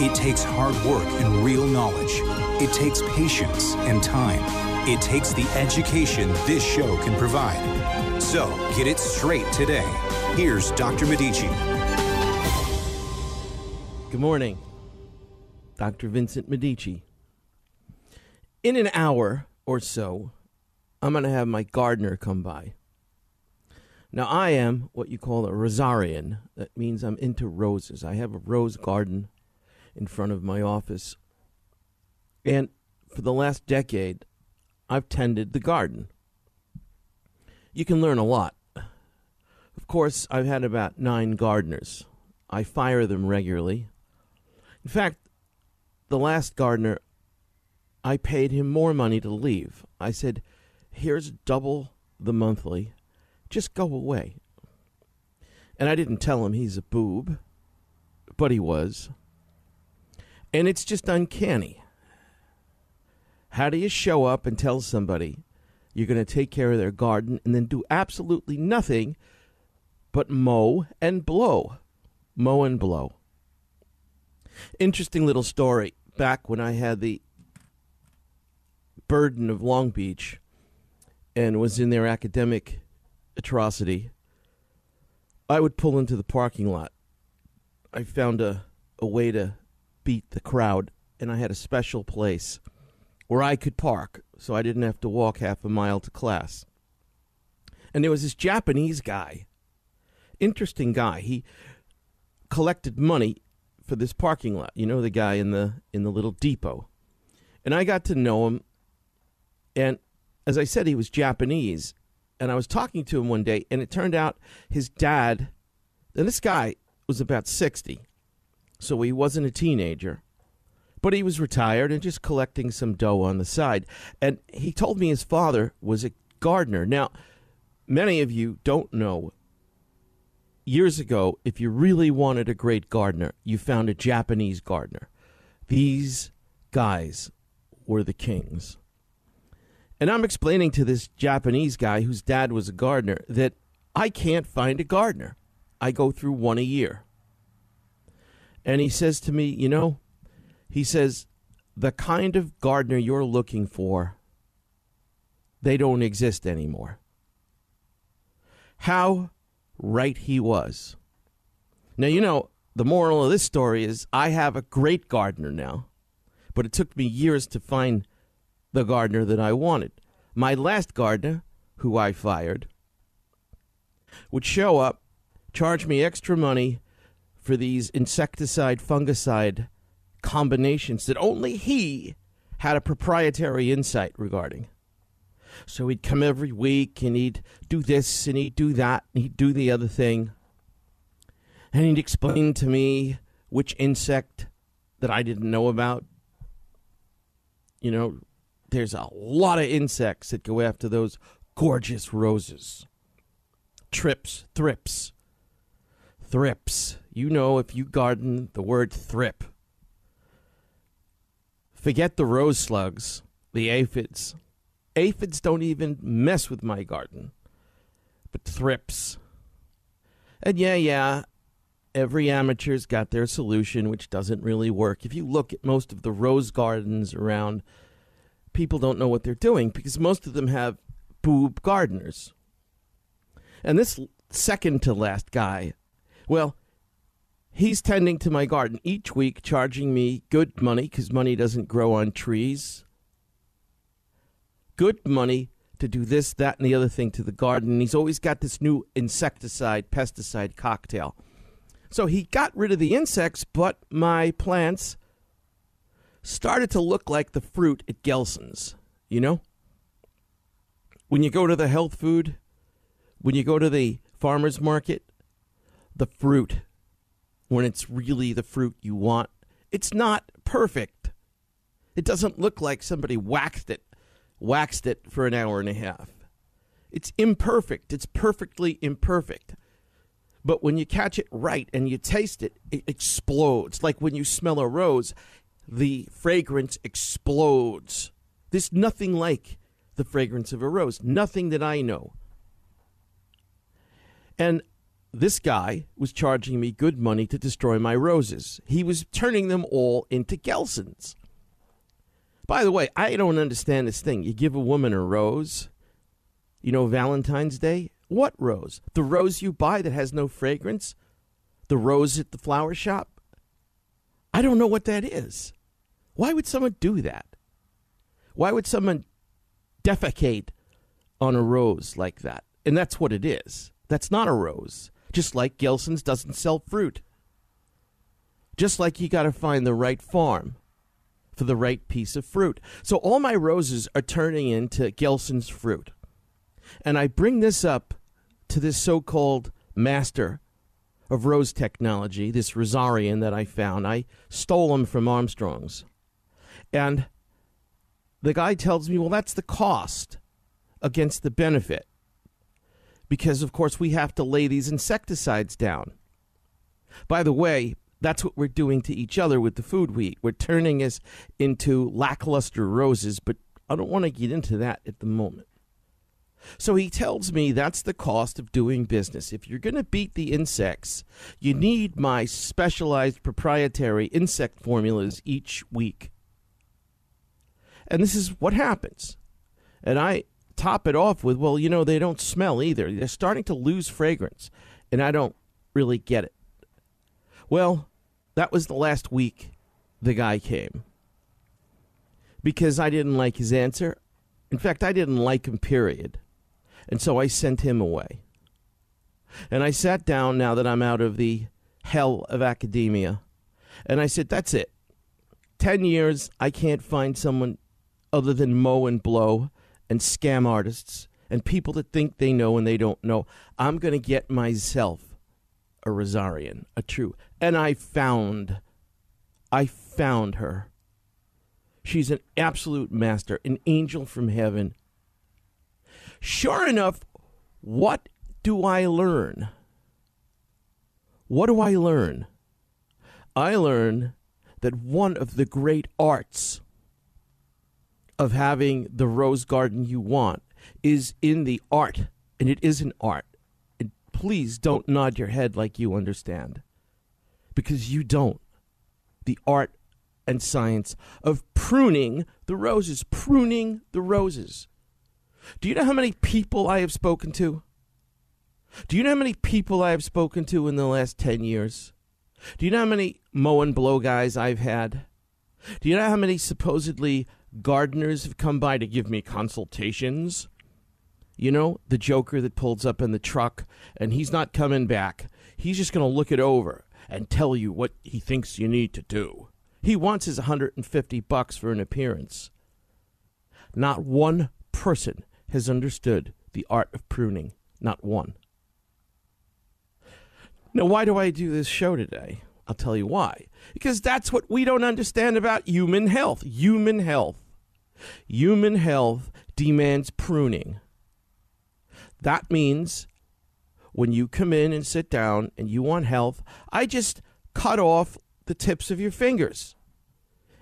It takes hard work and real knowledge. It takes patience and time. It takes the education this show can provide. So get it straight today. Here's Dr. Medici. Good morning, Dr. Vincent Medici. In an hour or so, I'm going to have my gardener come by. Now, I am what you call a rosarian. That means I'm into roses. I have a rose garden in front of my office. And for the last decade, I've tended the garden. You can learn a lot. Of course, I've had about nine gardeners. I fire them regularly. In fact, the last gardener, I paid him more money to leave. I said, Here's double the monthly. Just go away. And I didn't tell him he's a boob, but he was. And it's just uncanny. How do you show up and tell somebody you're going to take care of their garden and then do absolutely nothing but mow and blow? Mow and blow. Interesting little story. Back when I had the burden of Long Beach and was in their academic atrocity, I would pull into the parking lot. I found a, a way to beat the crowd, and I had a special place where I could park so I didn't have to walk half a mile to class. And there was this Japanese guy, interesting guy. He collected money for this parking lot. You know the guy in the in the little depot. And I got to know him and as I said he was Japanese and I was talking to him one day and it turned out his dad and this guy was about 60 so he wasn't a teenager. But he was retired and just collecting some dough on the side. And he told me his father was a gardener. Now, many of you don't know. Years ago, if you really wanted a great gardener, you found a Japanese gardener. These guys were the kings. And I'm explaining to this Japanese guy whose dad was a gardener that I can't find a gardener. I go through one a year. And he says to me, You know, he says, the kind of gardener you're looking for, they don't exist anymore. How right he was. Now, you know, the moral of this story is I have a great gardener now, but it took me years to find the gardener that I wanted. My last gardener, who I fired, would show up, charge me extra money for these insecticide fungicide combinations that only he had a proprietary insight regarding. So he'd come every week and he'd do this and he'd do that and he'd do the other thing. And he'd explain to me which insect that I didn't know about. You know, there's a lot of insects that go after those gorgeous roses. Trips, thrips, thrips. You know, if you garden, the word thrip. Forget the rose slugs, the aphids. Aphids don't even mess with my garden, but thrips. And yeah, yeah, every amateur's got their solution, which doesn't really work. If you look at most of the rose gardens around, people don't know what they're doing because most of them have boob gardeners. And this second to last guy well, he's tending to my garden each week, charging me good money because money doesn't grow on trees. Good money to do this, that, and the other thing to the garden. And he's always got this new insecticide, pesticide cocktail. So he got rid of the insects, but my plants started to look like the fruit at Gelson's, you know? When you go to the health food, when you go to the farmer's market, the fruit when it's really the fruit you want. It's not perfect. It doesn't look like somebody waxed it, waxed it for an hour and a half. It's imperfect. It's perfectly imperfect. But when you catch it right and you taste it, it explodes. Like when you smell a rose, the fragrance explodes. There's nothing like the fragrance of a rose. Nothing that I know. And this guy was charging me good money to destroy my roses. He was turning them all into Gelsons. By the way, I don't understand this thing. You give a woman a rose, you know, Valentine's Day, what rose? The rose you buy that has no fragrance? The rose at the flower shop? I don't know what that is. Why would someone do that? Why would someone defecate on a rose like that? And that's what it is. That's not a rose. Just like Gelson's doesn't sell fruit. Just like you got to find the right farm for the right piece of fruit. So all my roses are turning into Gelson's fruit. And I bring this up to this so called master of rose technology, this Rosarian that I found. I stole him from Armstrong's. And the guy tells me, well, that's the cost against the benefit. Because, of course, we have to lay these insecticides down. By the way, that's what we're doing to each other with the food we eat. We're turning us into lackluster roses, but I don't want to get into that at the moment. So he tells me that's the cost of doing business. If you're going to beat the insects, you need my specialized proprietary insect formulas each week. And this is what happens. And I top it off with, well, you know, they don't smell either. They're starting to lose fragrance. And I don't really get it. Well, that was the last week the guy came. Because I didn't like his answer. In fact, I didn't like him, period. And so I sent him away. And I sat down now that I'm out of the hell of academia. And I said, that's it. 10 years, I can't find someone other than mow and blow and scam artists and people that think they know and they don't know. I'm going to get myself a Rosarian, a true. And I found, I found her. She's an absolute master, an angel from heaven. Sure enough, what do I learn? What do I learn? I learn that one of the great arts of having the rose garden you want is in the art, and it is an art. And please don't nod your head like you understand, because you don't. The art and science of pruning the roses, pruning the roses. Do you know how many people I have spoken to? Do you know how many people I have spoken to in the last 10 years? Do you know how many mow and blow guys I've had? Do you know how many supposedly gardeners have come by to give me consultations? You know, the joker that pulls up in the truck and he's not coming back. He's just going to look it over and tell you what he thinks you need to do. He wants his 150 bucks for an appearance. Not one person has understood the art of pruning. Not one. Now, why do I do this show today? I'll tell you why. Because that's what we don't understand about human health. Human health. Human health demands pruning. That means when you come in and sit down and you want health, I just cut off the tips of your fingers.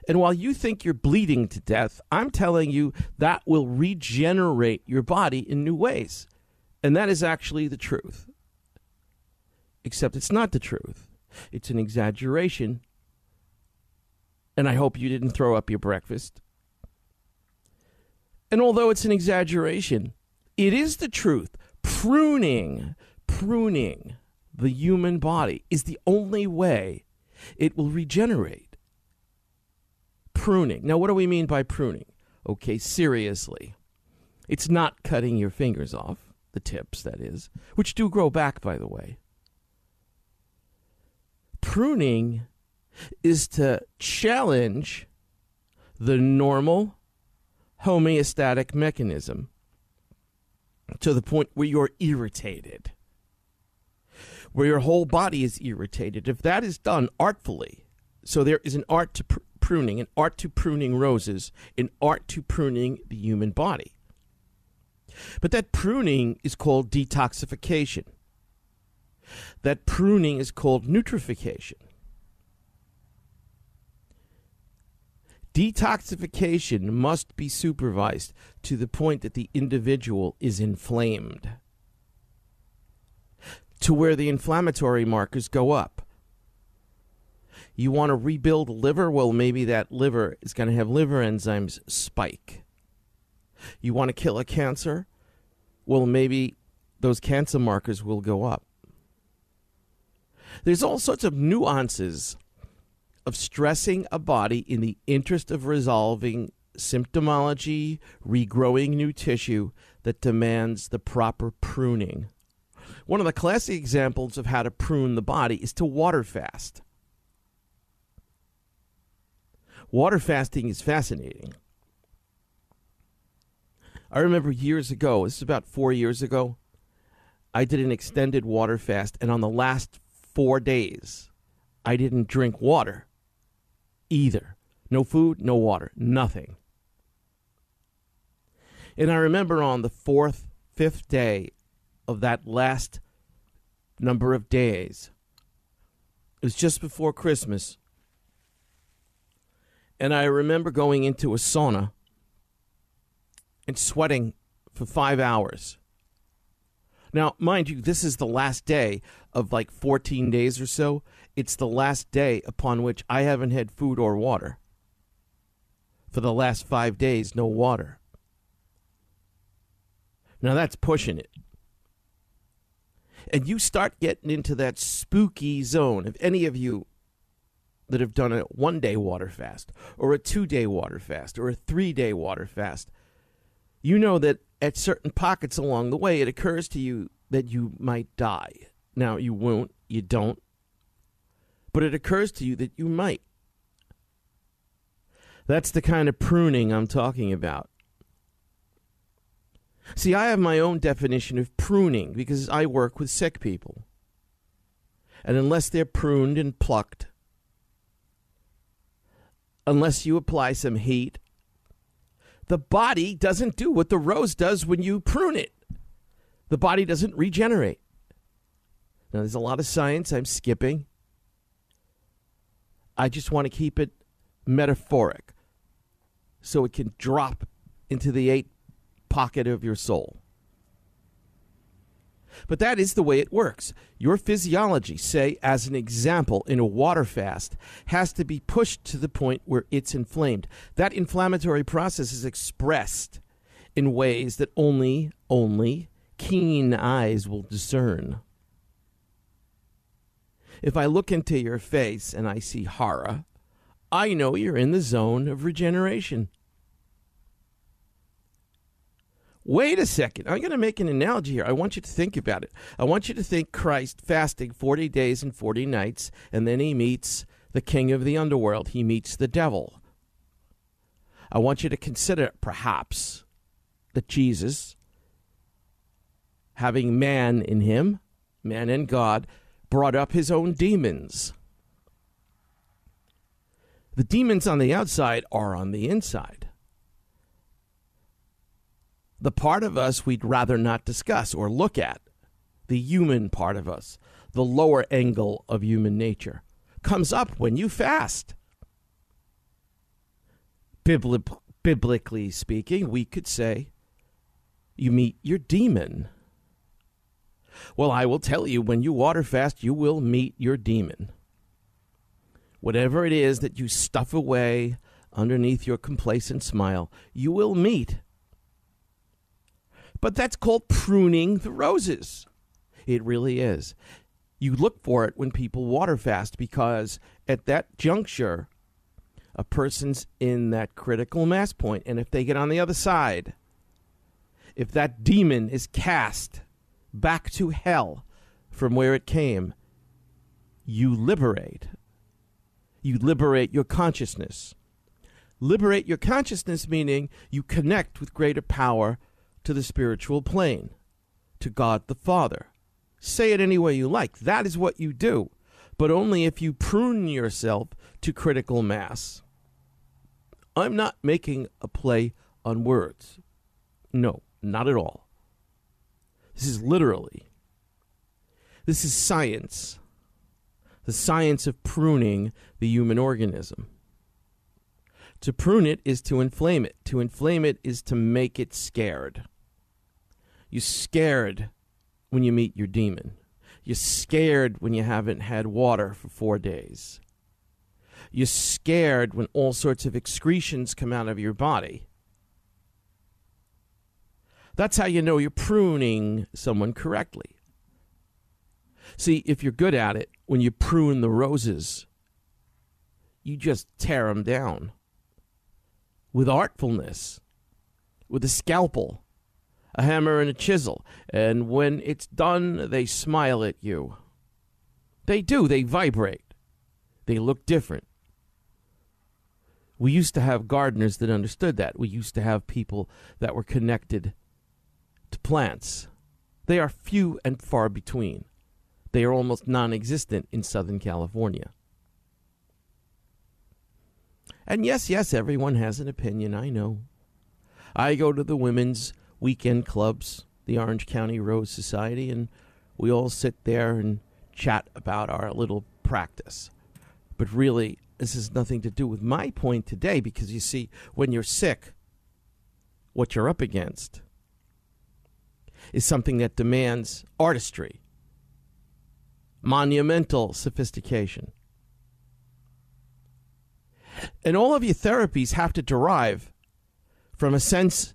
And while you think you're bleeding to death, I'm telling you that will regenerate your body in new ways. And that is actually the truth. Except it's not the truth, it's an exaggeration. And I hope you didn't throw up your breakfast. And although it's an exaggeration, it is the truth. Pruning, pruning the human body is the only way it will regenerate pruning. Now, what do we mean by pruning? Okay, seriously. It's not cutting your fingers off, the tips, that is, which do grow back, by the way. Pruning is to challenge the normal homeostatic mechanism to the point where you're irritated, where your whole body is irritated. If that is done artfully, so there is an art to pr- pruning, an art to pruning roses, an art to pruning the human body. But that pruning is called detoxification. That pruning is called nutrification. Detoxification must be supervised to the point that the individual is inflamed, to where the inflammatory markers go up. You want to rebuild liver? Well, maybe that liver is going to have liver enzymes spike. You want to kill a cancer? Well, maybe those cancer markers will go up. There's all sorts of nuances of stressing a body in the interest of resolving symptomology, regrowing new tissue that demands the proper pruning. One of the classic examples of how to prune the body is to water fast. Water fasting is fascinating. I remember years ago, this is about four years ago, I did an extended water fast, and on the last four days, I didn't drink water either. No food, no water, nothing. And I remember on the fourth, fifth day of that last number of days, it was just before Christmas. And I remember going into a sauna and sweating for five hours. Now, mind you, this is the last day of like 14 days or so. It's the last day upon which I haven't had food or water. For the last five days, no water. Now that's pushing it. And you start getting into that spooky zone. If any of you that have done a one day water fast, or a two day water fast, or a three day water fast, you know that at certain pockets along the way, it occurs to you that you might die. Now, you won't, you don't, but it occurs to you that you might. That's the kind of pruning I'm talking about. See, I have my own definition of pruning because I work with sick people. And unless they're pruned and plucked, unless you apply some heat, the body doesn't do what the rose does when you prune it. The body doesn't regenerate. Now, there's a lot of science I'm skipping. I just want to keep it metaphoric so it can drop into the eight pocket of your soul. But that is the way it works. Your physiology, say, as an example, in a water fast, has to be pushed to the point where it's inflamed. That inflammatory process is expressed in ways that only, only keen eyes will discern. If I look into your face and I see horror, I know you're in the zone of regeneration. Wait a second. I'm going to make an analogy here. I want you to think about it. I want you to think Christ fasting 40 days and 40 nights, and then he meets the king of the underworld. He meets the devil. I want you to consider, perhaps, that Jesus, having man in him, man and God, brought up his own demons. The demons on the outside are on the inside. The part of us we'd rather not discuss or look at, the human part of us, the lower angle of human nature, comes up when you fast. Bibli- biblically speaking, we could say you meet your demon. Well, I will tell you, when you water fast, you will meet your demon. Whatever it is that you stuff away underneath your complacent smile, you will meet. But that's called pruning the roses. It really is. You look for it when people water fast because at that juncture, a person's in that critical mass point, and if they get on the other side, if that demon is cast back to hell from where it came, you liberate. You liberate your consciousness. Liberate your consciousness, meaning you connect with greater power to the spiritual plane, to God the Father. Say it any way you like. That is what you do, but only if you prune yourself to critical mass. I'm not making a play on words. No, not at all. This is literally. This is science. The science of pruning the human organism. To prune it is to inflame it. To inflame it is to make it scared. You're scared when you meet your demon. You're scared when you haven't had water for four days. You're scared when all sorts of excretions come out of your body. That's how you know you're pruning someone correctly. See, if you're good at it, when you prune the roses, you just tear them down with artfulness, with a scalpel, a hammer, and a chisel. And when it's done, they smile at you. They do, they vibrate, they look different. We used to have gardeners that understood that. We used to have people that were connected to plants. They are few and far between. They are almost non existent in Southern California. And yes, yes, everyone has an opinion, I know. I go to the women's weekend clubs, the Orange County Rose Society, and we all sit there and chat about our little practice. But really, this has nothing to do with my point today because you see, when you're sick, what you're up against is something that demands artistry, monumental sophistication. And all of your therapies have to derive from a sense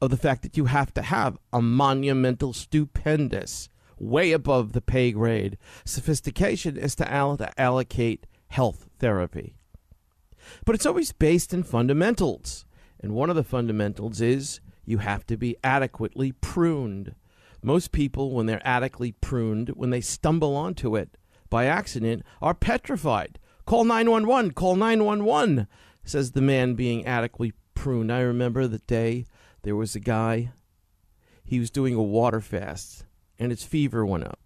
of the fact that you have to have a monumental, stupendous, way above the pay grade sophistication as to, all- to allocate health therapy. But it's always based in fundamentals. And one of the fundamentals is you have to be adequately pruned. Most people, when they're adequately pruned, when they stumble onto it by accident, are petrified. Call 911, call 911, says the man being adequately pruned. I remember the day there was a guy, he was doing a water fast, and his fever went up.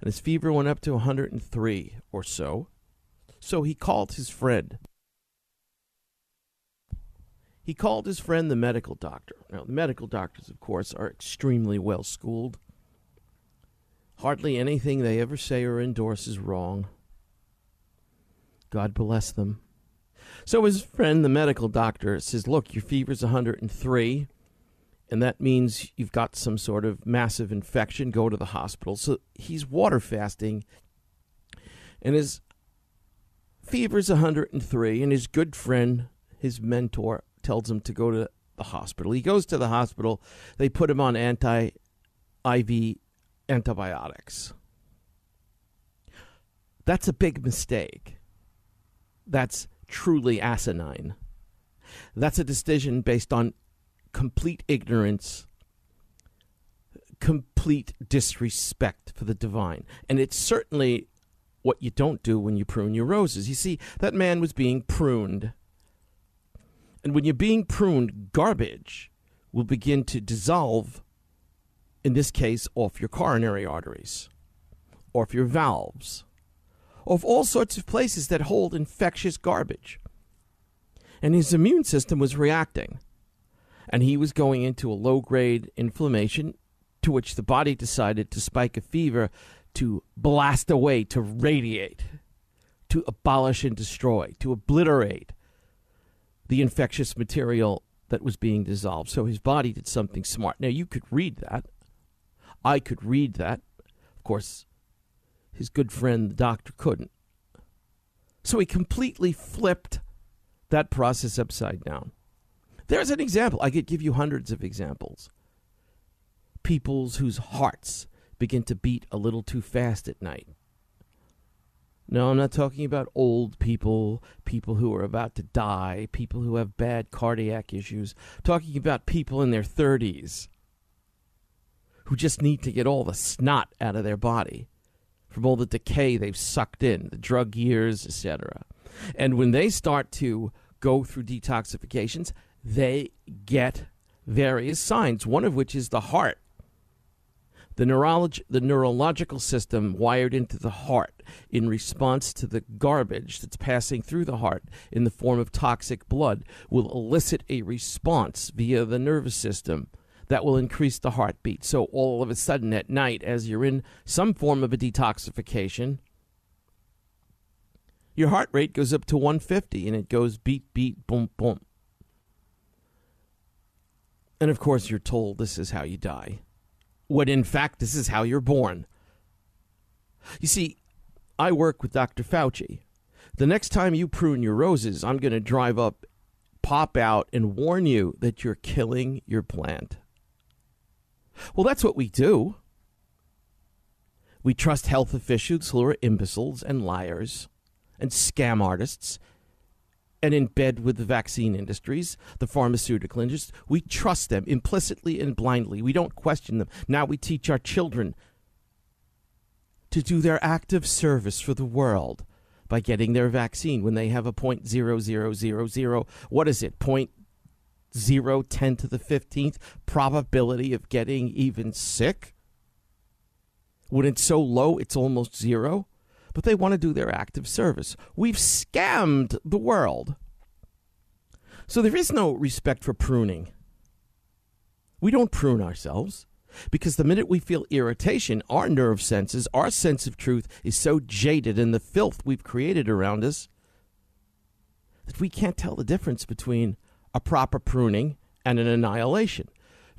And his fever went up to 103 or so. So he called his friend. He called his friend the medical doctor. Now, the medical doctors, of course, are extremely well schooled. Hardly anything they ever say or endorse is wrong. God bless them. So his friend, the medical doctor, says, Look, your fever's 103, and that means you've got some sort of massive infection. Go to the hospital. So he's water fasting, and his fever's 103, and his good friend, his mentor, tells him to go to the hospital. He goes to the hospital. They put him on anti IV antibiotics. That's a big mistake. That's truly asinine. That's a decision based on complete ignorance, complete disrespect for the divine. And it's certainly what you don't do when you prune your roses. You see, that man was being pruned. And when you're being pruned, garbage will begin to dissolve, in this case, off your coronary arteries, off your valves, off all sorts of places that hold infectious garbage. And his immune system was reacting. And he was going into a low grade inflammation to which the body decided to spike a fever to blast away, to radiate, to abolish and destroy, to obliterate the infectious material that was being dissolved. So his body did something smart. Now, you could read that. I could read that. Of course, his good friend, the doctor, couldn't. So he completely flipped that process upside down. There's an example. I could give you hundreds of examples. People's whose hearts begin to beat a little too fast at night. No, I'm not talking about old people, people who are about to die, people who have bad cardiac issues. I'm talking about people in their 30s who just need to get all the snot out of their body from all the decay they've sucked in, the drug years, etc. And when they start to go through detoxifications, they get various signs, one of which is the heart. The, neurolog- the neurological system wired into the heart in response to the garbage that's passing through the heart in the form of toxic blood will elicit a response via the nervous system that will increase the heartbeat. So all of a sudden at night, as you're in some form of a detoxification, your heart rate goes up to 150 and it goes beat, beat, boom, boom. And of course, you're told this is how you die when in fact this is how you're born. You see, I work with Dr. Fauci. The next time you prune your roses, I'm going to drive up, pop out, and warn you that you're killing your plant. Well, that's what we do. We trust health officials who are imbeciles and liars and scam artists and in bed with the vaccine industries, the pharmaceutical industries. We trust them implicitly and blindly. We don't question them. Now we teach our children to do their active service for the world by getting their vaccine when they have a point zero zero zero zero. What is it? Point zero ten to the fifteenth probability of getting even sick. When it's so low, it's almost zero but they want to do their active service. We've scammed the world. So there is no respect for pruning. We don't prune ourselves because the minute we feel irritation, our nerve senses, our sense of truth is so jaded in the filth we've created around us that we can't tell the difference between a proper pruning and an annihilation.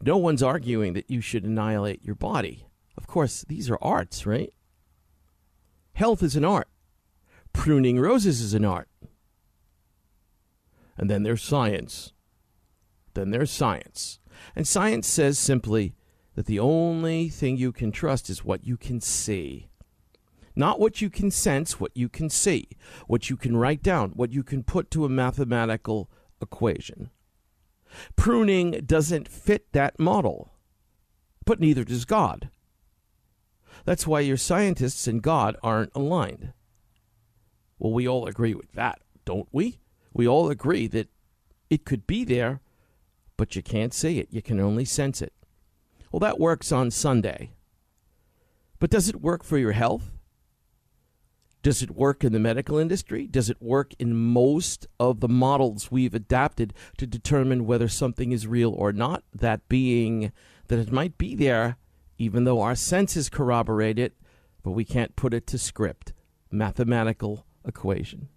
No one's arguing that you should annihilate your body. Of course, these are arts, right? Health is an art. Pruning roses is an art. And then there's science. Then there's science. And science says simply that the only thing you can trust is what you can see. Not what you can sense, what you can see, what you can write down, what you can put to a mathematical equation. Pruning doesn't fit that model, but neither does God. That's why your scientists and God aren't aligned. Well, we all agree with that, don't we? We all agree that it could be there, but you can't see it. You can only sense it. Well, that works on Sunday. But does it work for your health? Does it work in the medical industry? Does it work in most of the models we've adapted to determine whether something is real or not? That being that it might be there, even though our senses corroborate it, but we can't put it to script, mathematical equation.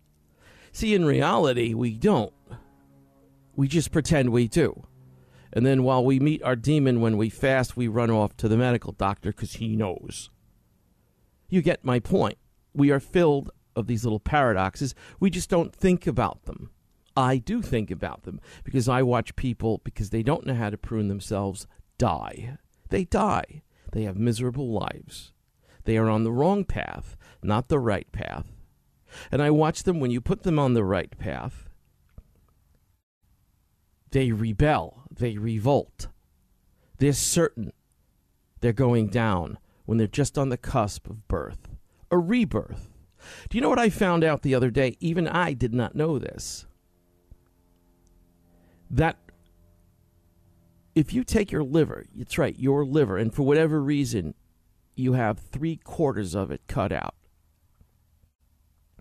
See, in reality, we don't. We just pretend we do. And then while we meet our demon when we fast, we run off to the medical doctor because he knows. You get my point. We are filled of these little paradoxes. We just don't think about them. I do think about them because I watch people, because they don't know how to prune themselves, die. They die. They have miserable lives. They are on the wrong path, not the right path. And I watch them when you put them on the right path, they rebel, they revolt. They're certain they're going down when they're just on the cusp of birth, a rebirth. Do you know what I found out the other day? Even I did not know this. That if you take your liver, it's right, your liver, and for whatever reason, you have three quarters of it cut out.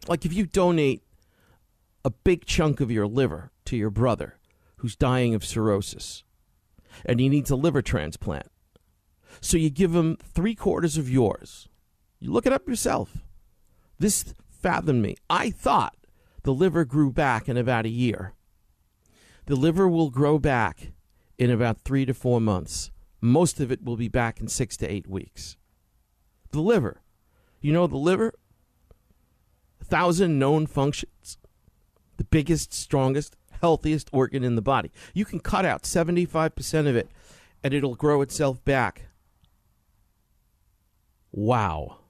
Like if you donate a big chunk of your liver to your brother who's dying of cirrhosis and he needs a liver transplant. So you give him three quarters of yours. You look it up yourself. This fathomed me. I thought the liver grew back in about a year. The liver will grow back in about three to four months. Most of it will be back in six to eight weeks. The liver. You know, the liver, a thousand known functions, the biggest, strongest, healthiest organ in the body. You can cut out 75% of it and it'll grow itself back. Wow.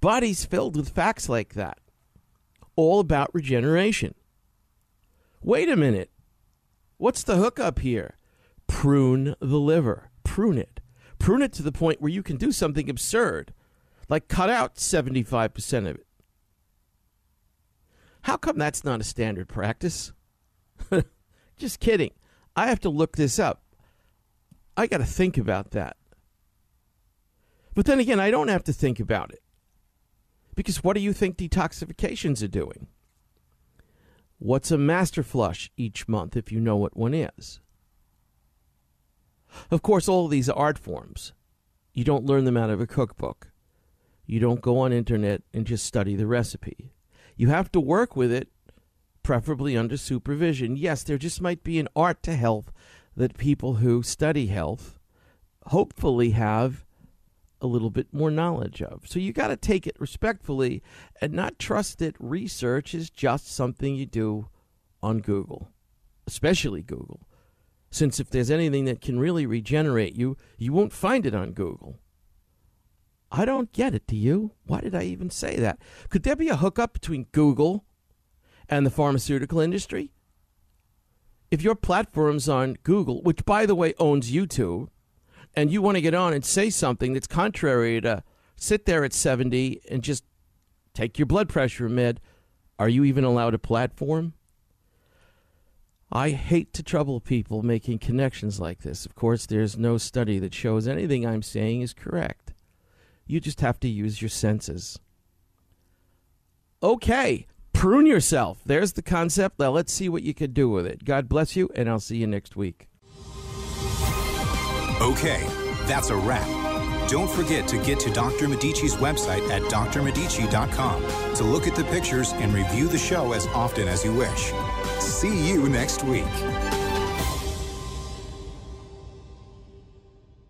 Body's filled with facts like that, all about regeneration. Wait a minute. What's the hookup here? Prune the liver. Prune it. Prune it to the point where you can do something absurd, like cut out 75% of it. How come that's not a standard practice? Just kidding. I have to look this up. I got to think about that. But then again, I don't have to think about it. Because what do you think detoxifications are doing? What's a master flush each month if you know what one is? Of course, all of these art forms. You don't learn them out of a cookbook. You don't go on internet and just study the recipe. You have to work with it, preferably under supervision. Yes, there just might be an art to health that people who study health hopefully have a little bit more knowledge of. So you got to take it respectfully and not trust that research is just something you do on Google, especially Google. Since if there's anything that can really regenerate you, you won't find it on Google. I don't get it. Do you? Why did I even say that? Could there be a hookup between Google and the pharmaceutical industry? If your platform's on Google, which by the way owns YouTube, and you want to get on and say something that's contrary to sit there at 70 and just take your blood pressure med, are you even allowed a platform? I hate to trouble people making connections like this. Of course, there's no study that shows anything I'm saying is correct. You just have to use your senses. Okay, prune yourself. There's the concept. Now let's see what you can do with it. God bless you, and I'll see you next week. Okay, that's a wrap. Don't forget to get to Dr. Medici's website at drmedici.com to look at the pictures and review the show as often as you wish. See you next week.